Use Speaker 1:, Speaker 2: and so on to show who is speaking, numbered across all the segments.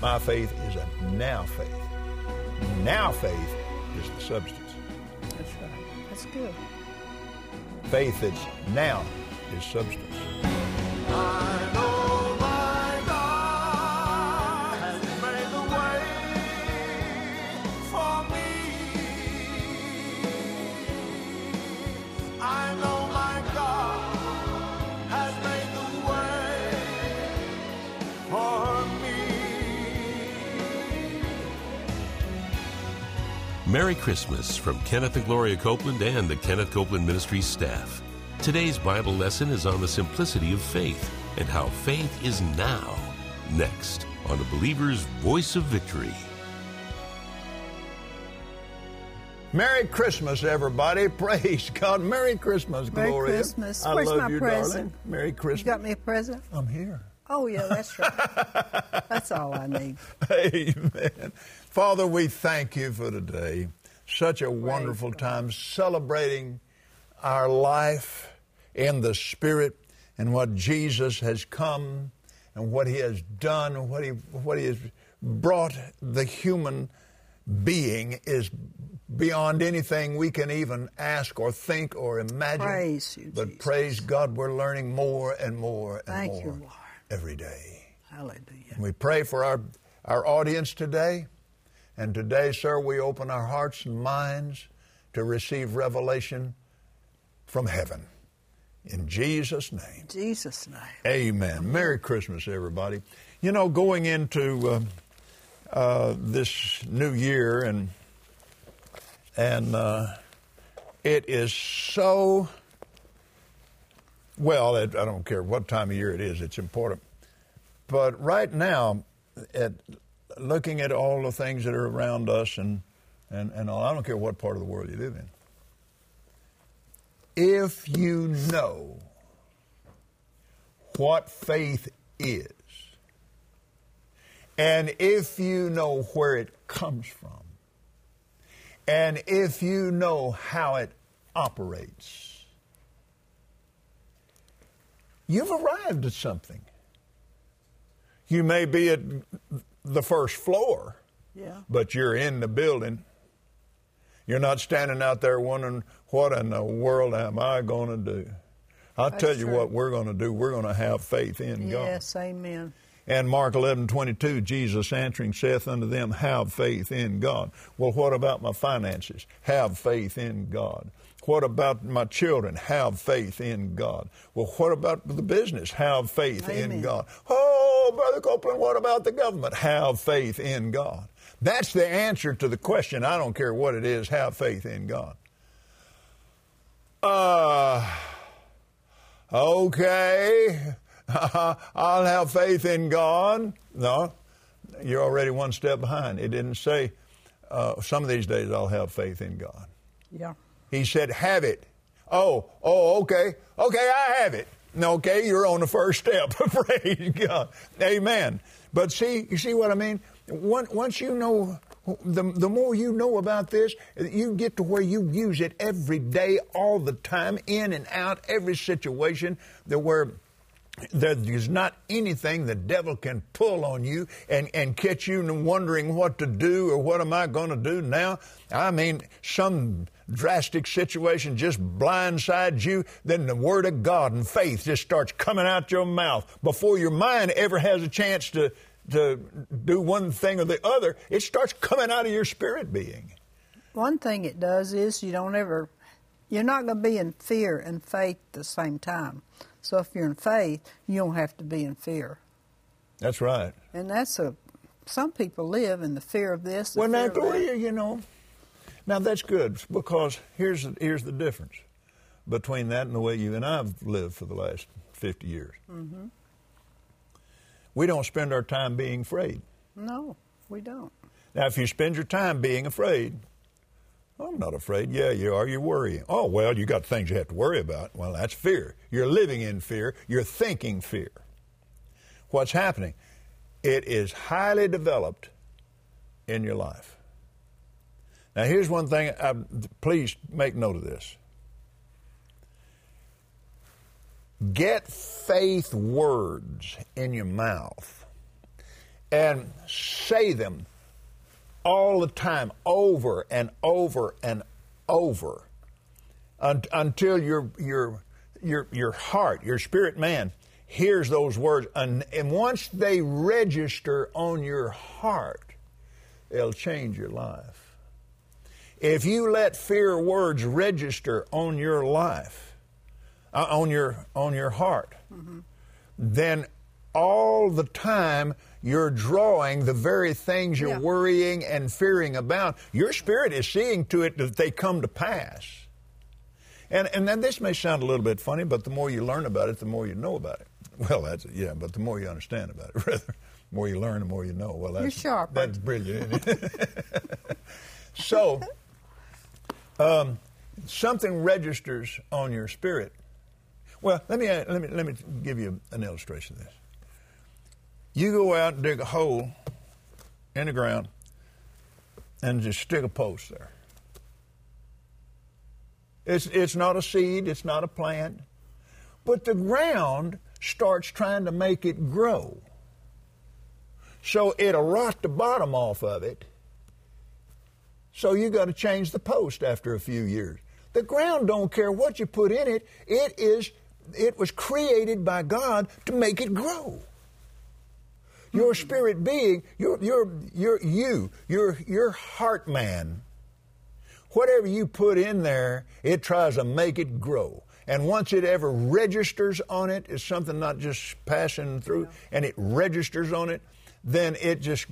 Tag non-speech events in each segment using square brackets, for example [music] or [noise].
Speaker 1: My faith is a now faith. Now faith is the substance.
Speaker 2: That's right. That's good.
Speaker 1: Faith that's now is substance.
Speaker 3: Ah.
Speaker 4: Merry Christmas from Kenneth and Gloria Copeland and the Kenneth Copeland Ministries staff. Today's Bible lesson is on the simplicity of faith and how faith is now. Next on the believer's voice of victory.
Speaker 1: Merry Christmas, everybody. [laughs] Praise God. Merry Christmas,
Speaker 2: Merry
Speaker 1: Gloria.
Speaker 2: Merry Christmas.
Speaker 1: I
Speaker 2: Where's
Speaker 1: love
Speaker 2: my
Speaker 1: you,
Speaker 2: present?
Speaker 1: darling. Merry
Speaker 2: You
Speaker 1: Christmas.
Speaker 2: got me a present?
Speaker 1: I'm here.
Speaker 2: Oh, yeah, that's right. that's all I need. [laughs]
Speaker 1: Amen. Father, we thank you for today. Such a wonderful time celebrating our life in the Spirit and what Jesus has come and what He has done and what He, what he has brought the human being is beyond anything we can even ask or think or imagine.
Speaker 2: Praise you,
Speaker 1: But
Speaker 2: Jesus.
Speaker 1: praise God, we're learning more and more and
Speaker 2: Thank
Speaker 1: more
Speaker 2: you, Lord.
Speaker 1: Every day.
Speaker 2: Hallelujah.
Speaker 1: And We pray for our, our audience today. And today, sir, we open our hearts and minds to receive revelation from heaven. In Jesus' name.
Speaker 2: Jesus' name.
Speaker 1: Amen. Merry Christmas, everybody. You know, going into uh, uh, this new year, and and uh, it is so well. I don't care what time of year it is; it's important. But right now, at looking at all the things that are around us, and and and all, I don't care what part of the world you live in. If you know what faith is. And if you know where it comes from, and if you know how it operates, you've arrived at something. You may be at the first floor,
Speaker 2: Yeah.
Speaker 1: but you're in the building. You're not standing out there wondering, what in the world am I going to do? I'll
Speaker 2: That's
Speaker 1: tell you
Speaker 2: true.
Speaker 1: what we're going to do. We're going to have faith in God.
Speaker 2: Yes, amen.
Speaker 1: And Mark 11, 22, Jesus answering saith unto them, Have faith in God. Well, what about my finances? Have faith in God. What about my children? Have faith in God. Well, what about the business? Have faith in God. Oh, Brother Copeland, what about the government? Have faith in God. That's the answer to the question. I don't care what it is. Have faith in God. Uh, okay, [laughs] I'll have faith in God. No, you're already one step behind. It didn't say, uh, some of these days I'll have faith in God.
Speaker 2: Yeah.
Speaker 1: He said, have it. Oh, oh, okay. Okay, I have it. Okay, you're on the first step. [laughs] Praise God. Amen. But see, you see what I mean? Once, once you know, the, the more you know about this, you get to where you use it every day, all the time, in and out, every situation, that where there's not anything the devil can pull on you and, and catch you wondering what to do or what am I going to do now. I mean, some drastic situation just blindsides you, then the Word of God and faith just starts coming out your mouth. Before your mind ever has a chance to, to do one thing or the other, it starts coming out of your spirit being.
Speaker 2: One thing it does is you don't ever, you're not going to be in fear and faith at the same time. So if you're in faith, you don't have to be in fear.
Speaker 1: That's right.
Speaker 2: And that's a, some people live in the fear of this. The
Speaker 1: Well, now. Gloria, you know, now that's good because here's the, here's the difference between that and the way you and I've lived for the last 50 years.
Speaker 2: Mm-hmm.
Speaker 1: We don't spend our time being afraid.
Speaker 2: No, we don't.
Speaker 1: Now, if you spend your time being afraid, I'm not afraid. Yeah, you are. You're worrying. Oh, well, you got things you have to worry about. Well, that's fear. You're living in fear. You're thinking fear. What's happening? It is highly developed in your life. Now, here's one thing. I, please make note of this. Get faith words in your mouth and say them all the time, over and over and over, un- until your your your your heart, your spirit man, hears those words, and, and once they register on your heart, it'll change your life. If you let fear words register on your life, uh, on your on your heart, then all the time you're drawing the very things you're
Speaker 2: Yeah.
Speaker 1: worrying and fearing about. Your spirit is seeing to it that they come to pass. And and then this may sound a little bit funny, but the more you learn about it, the more you know about it. [laughs] Well, that's yeah, but the more you understand about it, [laughs] rather, the more you learn, the more you know. Well, that's
Speaker 2: sharp,
Speaker 1: That's brilliant. [laughs] So, um, something registers on your spirit. Well, let me let me let me give you an illustration of this. You go out and dig a hole in the ground and just stick a post there. It's, it's not a seed, it's not a plant, but the ground starts trying to make it grow. So it'll rot the bottom off of it. So you got to change the post after a few years. The ground don't care what you put in it. It is it was created by God to make it grow. Your spirit being, your your your you, your your heart man, whatever you put in there, it tries to make it grow. And once it ever registers on it, it's something not just passing through, and it registers on it, then it just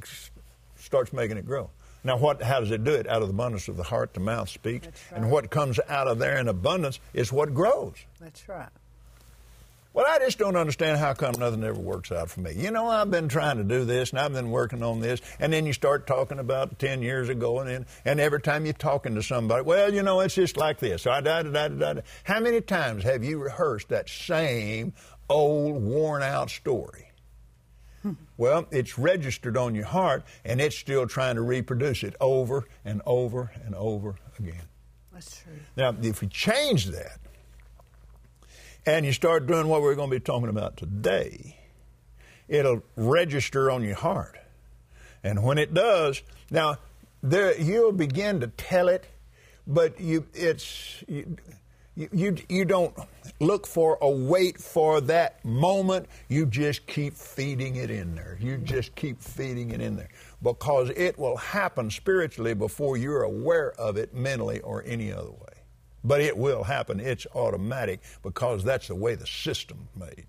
Speaker 1: starts making it grow. Now, what? How does it do it? Out of the abundance of the heart, the mouth speaks,
Speaker 2: That's
Speaker 1: and what comes out of there in abundance is what grows.
Speaker 2: That's right.
Speaker 1: Well, I just don't understand how come nothing ever works out for me. You know, I've been trying to do this and I've been working on this, and then you start talking about 10 years ago, and then, and every time you're talking to somebody, well, you know, it's just like this. I da, da, da, da, da. How many times have you rehearsed that same old, worn out story? Well, it's registered on your heart, and it's still trying to reproduce it over and over and over again.
Speaker 2: That's true.
Speaker 1: Now, if we change that and you start doing what we're going to be talking about today, it'll register on your heart. And when it does, now there you'll begin to tell it, but you it's you, you you don't look for or wait for that moment. You just keep feeding it in there. You just keep feeding it in there because it will happen spiritually before you're aware of it mentally or any other way. But it will happen. It's automatic because that's the way the system made.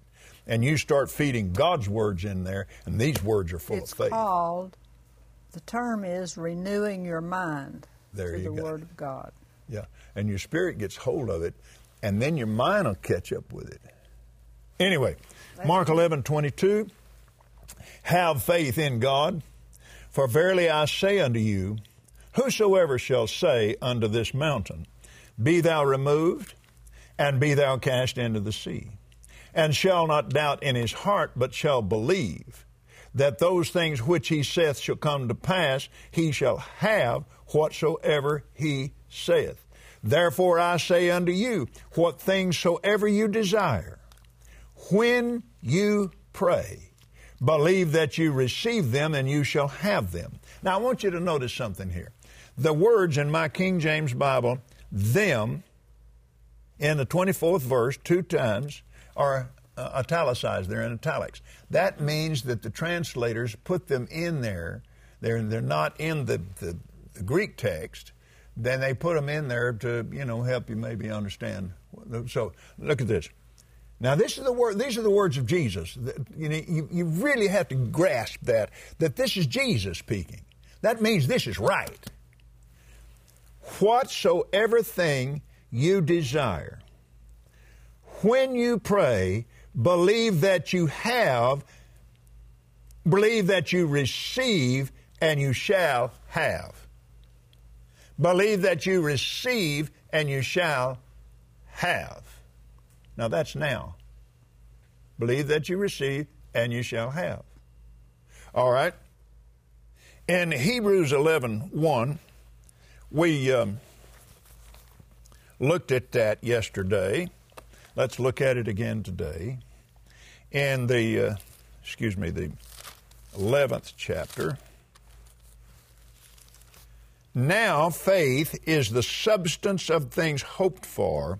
Speaker 1: And you start feeding God's words in there, and these words are full
Speaker 2: It's
Speaker 1: of faith.
Speaker 2: It's called, the term is renewing your mind
Speaker 1: There
Speaker 2: to
Speaker 1: you
Speaker 2: the
Speaker 1: go.
Speaker 2: Word of God.
Speaker 1: Yeah. And your spirit gets hold of it, and then your mind will catch up with it. Anyway, Mark eleven twenty two. Have faith in God, for verily I say unto you, whosoever shall say unto this mountain, Be thou removed, and be thou cast into the sea, and shall not doubt in his heart, but shall believe that those things which he saith shall come to pass, he shall have whatsoever he saith. Therefore I say unto you, what things soever you desire, when you pray, believe that you receive them and you shall have them. Now I want you to notice something here. The words in my King James Bible, them, in the 24th verse, two times, are uh, italicized. They're in italics. That means that the translators put them in there. They're, they're not in the, the, the Greek text. Then they put them in there to, you know, help you maybe understand. So look at this. Now, this is the word. These are the words of Jesus. You, know, you, you really have to grasp that that this is Jesus speaking. That means this is right. Whatsoever thing you desire, when you pray, believe that you have, believe that you receive, and you shall have. Believe that you receive, and you shall have. Now that's now. Believe that you receive, and you shall have. All right. In Hebrews 11 1, we um, looked at that yesterday. Let's look at it again today. In the, uh, excuse me, the 11th chapter. Now, faith is the substance of things hoped for,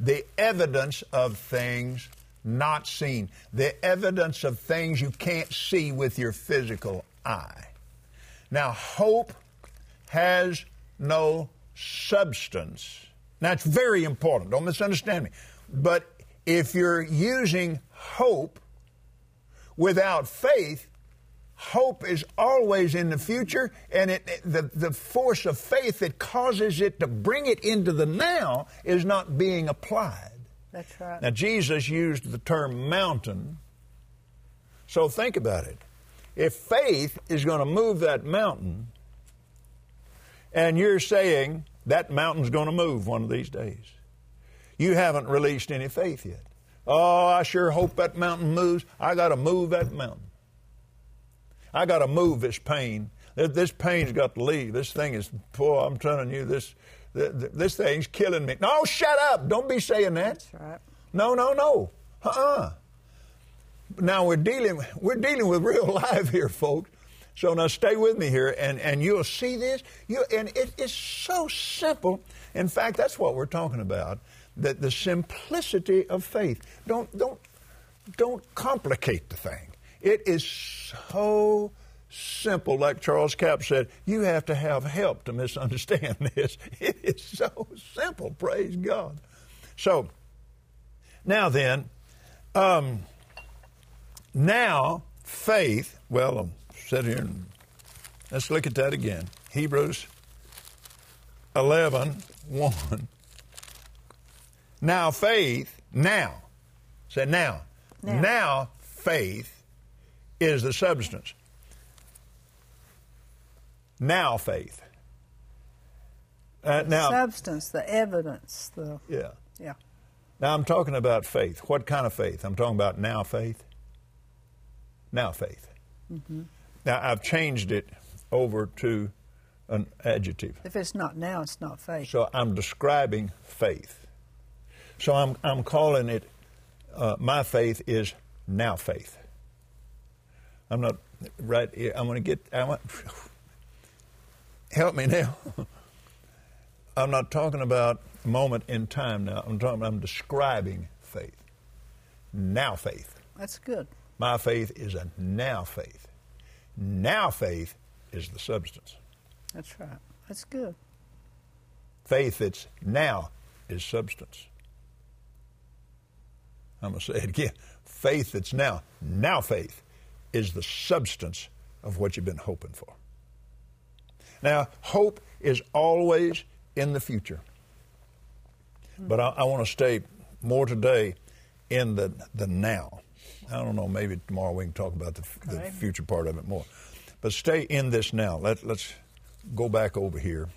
Speaker 1: the evidence of things not seen, the evidence of things you can't see with your physical eye. Now, hope has no substance. Now, it's very important. Don't misunderstand me. But if you're using hope without faith, hope is always in the future, and it, it- the, the force of faith that causes it to bring it into the now is not being applied.
Speaker 2: That's right.
Speaker 1: Now, Jesus used the term mountain, so think about it. If faith is going to move that mountain, and you're saying that mountain's going to move one of these days, you haven't released any faith yet. Oh, I sure hope that mountain moves. I got to move that mountain. I got to move this pain. This pain's got to leave. This thing is, boy, I'm telling you, this, th- th- this thing's killing me. No, shut up. Don't be saying that.
Speaker 2: That's right.
Speaker 1: No, no, no. Uh-uh. Now we're dealing we're dealing with real [laughs] life here, folks. So now stay with me here, and, and you'll see this. You and it is so simple. In fact, that's what we're talking about. That the simplicity of faith. Don't don't don't complicate the thing. It is so simple. Like Charles Capps said, you have to have help to misunderstand [laughs] this. It is so simple. Praise God. So now then, um, now faith. Well, I'll sit here and let's look at that again. Hebrews 11, 1. Now faith, now, say now.
Speaker 2: Now.
Speaker 1: now faith is the substance. Now faith. Uh, now,
Speaker 2: Substance, the evidence, the
Speaker 1: yeah.
Speaker 2: yeah.
Speaker 1: Now I'm talking about faith. What kind of faith? I'm talking about now faith. Now faith. Now I've changed it over to an adjective.
Speaker 2: If it's not now, it's not faith.
Speaker 1: So I'm describing faith. So I'm, I'm calling it, uh, my faith is now faith. I'm not right here. I'm going to get, I want, [sighs] help me now. [laughs] I'm not talking about a moment in time now. I'm talking, I'm describing faith. Now faith.
Speaker 2: That's good.
Speaker 1: My faith is a now faith. Now faith is the substance.
Speaker 2: That's right. That's good.
Speaker 1: Faith that's now is substance. I'm going to say it again. Faith that's now, now faith, is the substance of what you've been hoping for. Now, hope is always in the future. But I, I want to stay more today in the, the now. I don't know, maybe tomorrow we can talk about the, the
Speaker 2: Okay.
Speaker 1: future part of it more. But stay in this now. Let, let's go back over here.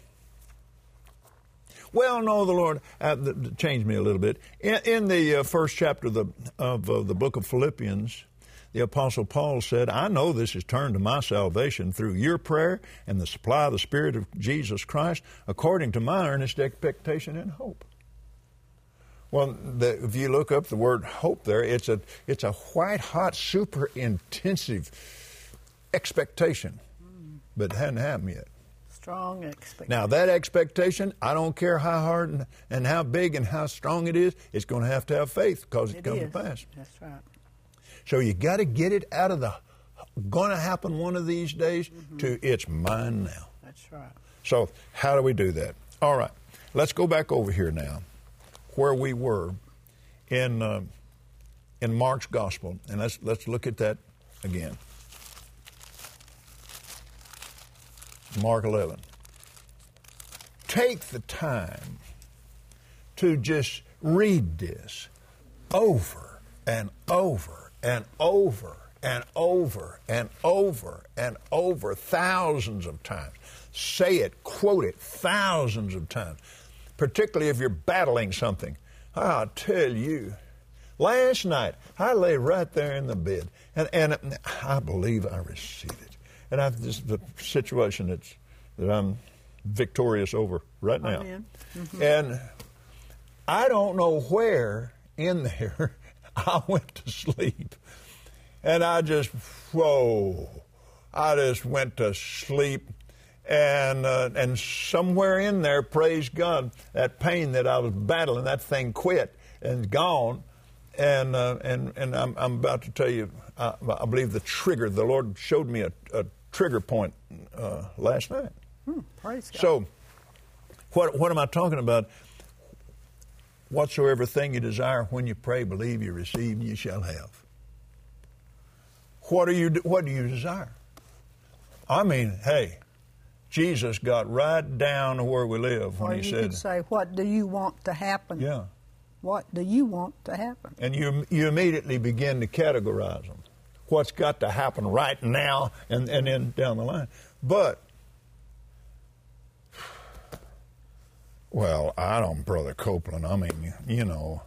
Speaker 1: Well, no, the Lord uh, th- th- changed me a little bit. In, in the uh, first chapter of the of uh, the book of Philippians, the apostle Paul said, "I know this is turned to my salvation through your prayer and the supply of the Spirit of Jesus Christ, according to my earnest expectation and hope." Well, the, if you look up the word hope there, it's a it's a white hot, super intensive expectation, but it hadn't happened yet.
Speaker 2: Strong expectation.
Speaker 1: Now, that expectation, I don't care how hard and, and how big and how strong it is, it's going to have to have faith because it,
Speaker 2: It
Speaker 1: comes to pass.
Speaker 2: That's right.
Speaker 1: So you got to get it out of the going to happen one of these days mm-hmm. to it's mine now.
Speaker 2: That's right.
Speaker 1: So, how do we do that? All right, let's go back over here now, where we were in uh, in Mark's gospel, and let's let's look at that again. Mark 11. Take the time to just read this over and over and over and over and over and over thousands of times. Say it, quote it thousands of times, particularly if you're battling something. I'll tell you, last night I lay right there in the bed and, and I believe I received it. And I've this the situation that's, that I'm victorious over right oh, now.
Speaker 2: Amen. Mm-hmm.
Speaker 1: And I don't know where in there [laughs] I went to sleep. And I just, whoa, I just went to sleep. And, uh, and somewhere in there, praise God, that pain that I was battling, that thing quit and gone. And, uh, and, and I'm, I'm about to tell you, I, I believe the trigger, the Lord showed me a, a trigger point uh, last night.
Speaker 2: Hmm, praise God.
Speaker 1: So, what, what am I talking about? Whatsoever thing you desire when you pray, believe you receive, you shall have. What, are you, what do you desire? I mean, hey, Jesus got right down to where we live when
Speaker 2: or
Speaker 1: he
Speaker 2: you
Speaker 1: said,
Speaker 2: could say, "What do you want to happen?"
Speaker 1: Yeah.
Speaker 2: What do you want to happen?
Speaker 1: and you, you immediately begin to categorize them. What's got to happen right now and, and then down the line. But, well, I don't, Brother Copeland, I mean, you know,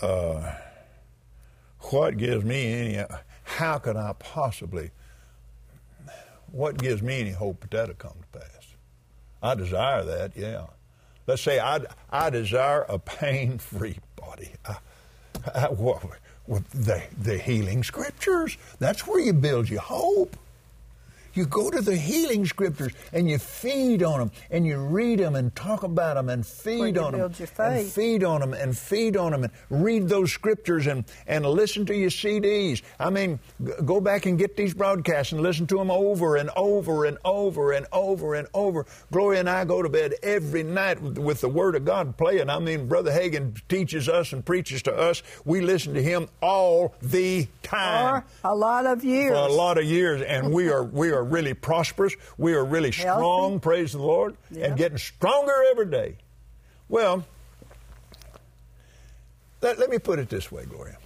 Speaker 1: uh, what gives me any, how could I possibly, what gives me any hope that that'll come to pass? I desire that, yeah. Let's say I, I desire a pain free body. I, I, the, the healing scriptures, that's where you build your hope. You go to the healing scriptures and you feed on them and you read them and talk about them and feed on them and feed on them and feed on them and read those scriptures and, and listen to your CDs. I mean, g- go back and get these broadcasts and listen to them over and over and over and over and over. Gloria and I go to bed every night with, with the Word of God playing. I mean, Brother Hagin teaches us and preaches to us. We listen to him all the time
Speaker 2: Or a lot of years.
Speaker 1: for a lot of years, and we are we are really prosperous. We are really strong. Praise the Lord,
Speaker 2: Yeah.
Speaker 1: and getting stronger every day. Well, let, let me put it this way, Gloria.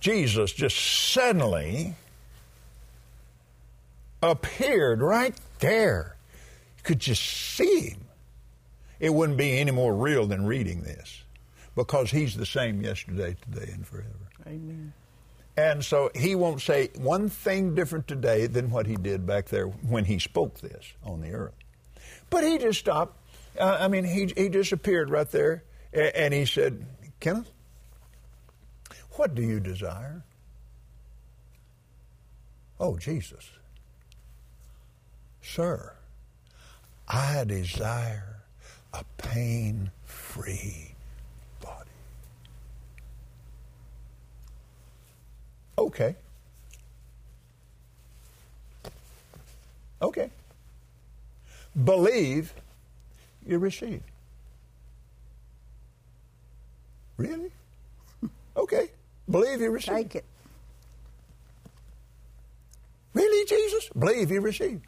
Speaker 1: Jesus just suddenly appeared right there. You could just see him. It wouldn't be any more real than reading this because he's the same yesterday, today, and forever.
Speaker 2: Amen.
Speaker 1: And so he won't say one thing different today than what he did back there when he spoke this on the earth. But he just stopped. Uh, I mean, he, he just appeared right there and he said, Kenneth, what do you desire? Oh, Jesus. Sir, I desire a pain free Okay. Okay. Believe you receive. Really? [laughs] Okay. Believe you receive.
Speaker 2: Take it.
Speaker 1: Really, Jesus? Believe you receive.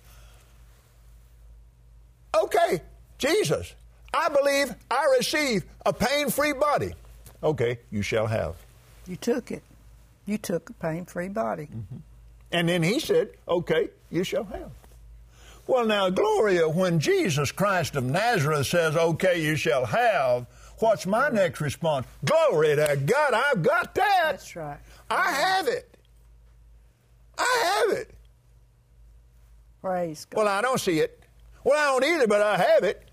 Speaker 1: Okay, Jesus, I believe I receive a pain free body. Okay, you shall have.
Speaker 2: You took it. You took a pain-free body.
Speaker 1: Mm-hmm. And then he said, Okay, you shall have. Well, now, Gloria, when Jesus Christ of Nazareth says, Okay, you shall have, what's my next response? Glory to God, I've got that.
Speaker 2: That's right.
Speaker 1: I have it. I have it.
Speaker 2: Praise God.
Speaker 1: Well, I don't see it. Well, I don't either, but I have it.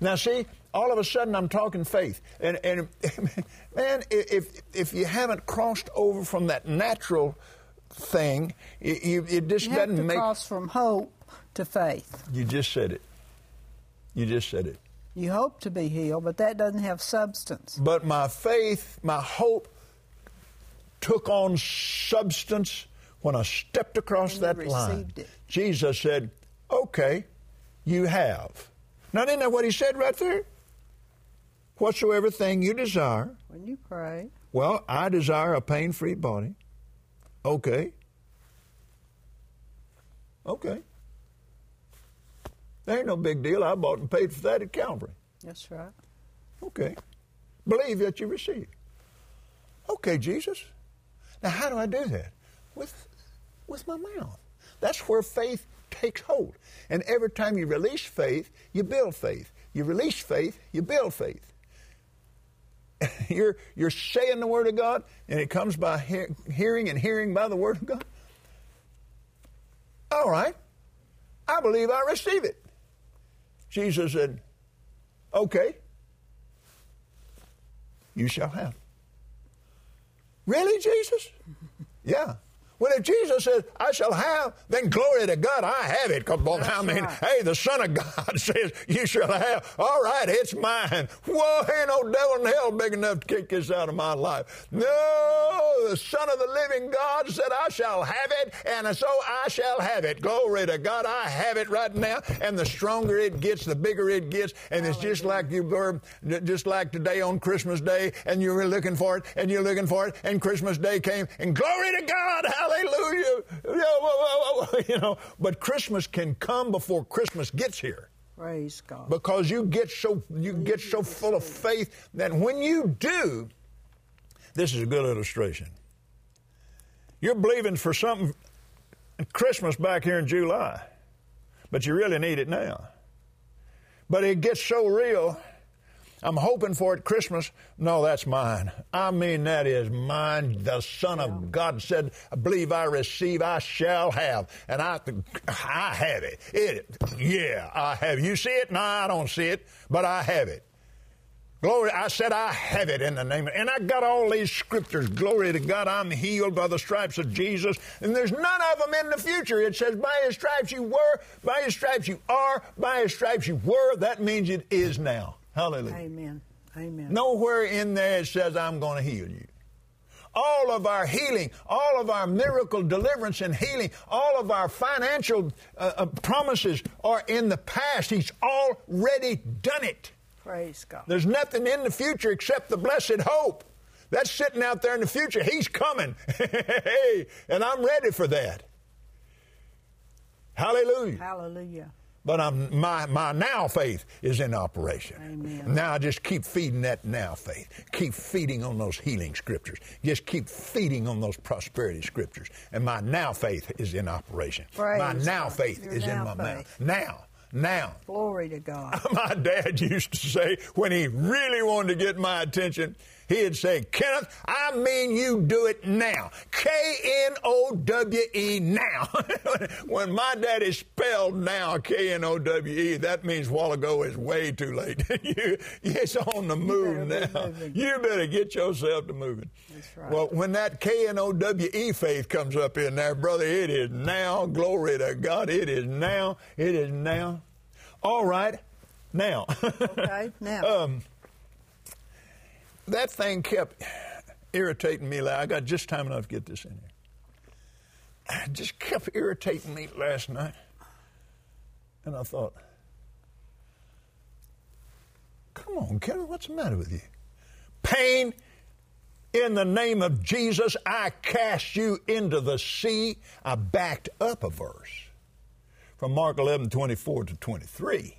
Speaker 1: Now, see, all of a sudden I'm talking faith. And, and [laughs] man, if, if you haven't crossed over from that natural thing, it, you- it just
Speaker 2: you
Speaker 1: doesn't make.
Speaker 2: cross from hope to faith.
Speaker 1: You just said it. You just said it.
Speaker 2: You hope to be healed, but that doesn't have substance.
Speaker 1: But my faith, my hope took on substance when I stepped across that line.
Speaker 2: received it.
Speaker 1: Jesus said, Okay, you have. Now, isn't that what he said right there? Whatsoever thing you desire.
Speaker 2: When you pray,
Speaker 1: Well, I desire a pain free body. Okay. Okay. There ain't no big deal. I bought and paid for that at Calvary.
Speaker 2: that's right.
Speaker 1: Okay. Believe that you receive. Okay, Jesus. Now, how do I do that? With, with my mouth. That's where faith takes hold. And every time you release faith, you build faith. You release faith, you build faith. [laughs] you're, you're saying the Word of God, and it comes by hear, hearing and hearing by the Word of God. All right. I believe I receive it. Jesus said, Okay, you shall have. Really, Jesus? [laughs] Yeah. Well, if Jesus says, I shall have, then glory to God, I have it. Come on, I mean,
Speaker 2: right.
Speaker 1: hey, the Son of God [laughs] says, you shall have. All right, it's mine. Whoa, ain't no devil in hell big enough to kick this out of my life. No, the Son of the living God said, I shall have it, and so I shall have it. Glory to God, I have it right now. And the stronger it gets, the bigger it gets. And it's just like you were, just like today on Christmas Day, and you were looking for it, and you're looking for it, and Christmas Day came, and glory to God, hallelujah. [laughs] You know, but Christmas can come before Christmas gets here
Speaker 2: Praise God.
Speaker 1: because you get so you get so full of faith that when you do, this is a good illustration. You're believing for something Christmas back here in July, but you really need it now. But it gets so real. I'm hoping for it Christmas. No, that's mine. I mean, that is mine. The Son of God said, I believe I receive, I shall have. And I, I have it. It, yeah, I have. You see it? No, I don't see it, but I have it. Glory, I said I have it in the name of, and I got all these scriptures. Glory to God, I'm healed by the stripes of Jesus. And there's none of them in the future. It says, by his stripes you were, by his stripes you are, by his stripes you were. That means it is now. Hallelujah.
Speaker 2: Amen. Amen.
Speaker 1: Nowhere in there it says, I'm going to heal you. All of our healing, all of our miracle deliverance and healing, all of our financial uh, uh, promises are in the past. He's already done it.
Speaker 2: Praise God.
Speaker 1: There's nothing in the future except the blessed hope. That's sitting out there in the future. He's coming. [laughs] hey, and I'm ready for that. Hallelujah.
Speaker 2: Hallelujah.
Speaker 1: But I'm, my, my now faith is in operation.
Speaker 2: Amen.
Speaker 1: Now I just keep feeding that now faith. Keep feeding on those healing scriptures. Just keep feeding on those prosperity scriptures. And my now faith is in operation.
Speaker 2: Praise
Speaker 1: my now
Speaker 2: God.
Speaker 1: faith
Speaker 2: Your
Speaker 1: is in
Speaker 2: now
Speaker 1: my mouth. Now, now.
Speaker 2: Glory to God. [laughs]
Speaker 1: My dad used to say, when he really wanted to get my attention, he'd say, Kenneth, I mean you do it now. K N O W E now. [laughs] when my daddy spelled now, K N O W E, that means while ago is way too late. [laughs] you, it's on the move now. You better get yourself to moving.
Speaker 2: That's right.
Speaker 1: Well, when that K N O W E faith comes up in there, brother, it is now. Glory to God. It is now. It is now. All right. Now. [laughs]
Speaker 2: Okay, now.
Speaker 1: um, that thing kept irritating me. I got just time enough to get this in here. It just kept irritating me last night. And I thought, come on, Kevin, what's the matter with you? Pain, in the name of Jesus, I cast you into the sea. I backed up a verse from Mark 11, 24 to 23.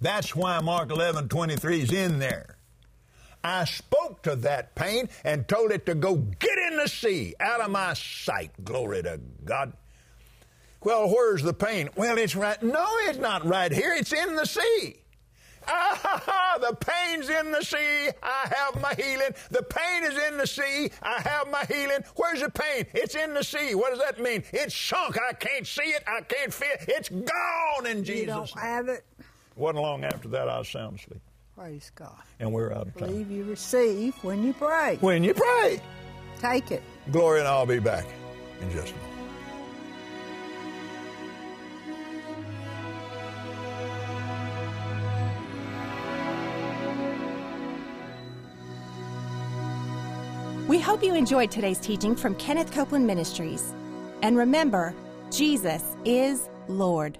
Speaker 1: That's why Mark 11, 23 is in there. I spoke to that pain and told it to go get in the sea, out of my sight. Glory to God. Well, where's the pain? Well, it's right. No, it's not right here. It's in the sea. Ah, the pain's in the sea. I have my healing. The pain is in the sea. I have my healing. Where's the pain? It's in the sea. What does that mean? It's sunk. I can't see it. I can't feel it. It's gone in Jesus.
Speaker 2: you
Speaker 1: don't
Speaker 2: have it.
Speaker 1: Wasn't long after that I was sound asleep.
Speaker 2: Praise God.
Speaker 1: And we're out of time.
Speaker 2: Believe you receive when you pray.
Speaker 1: When you pray.
Speaker 2: Take it.
Speaker 1: Gloria and I'll be back in just a moment.
Speaker 5: We hope you enjoyed today's teaching from Kenneth Copeland Ministries. And remember, Jesus is Lord.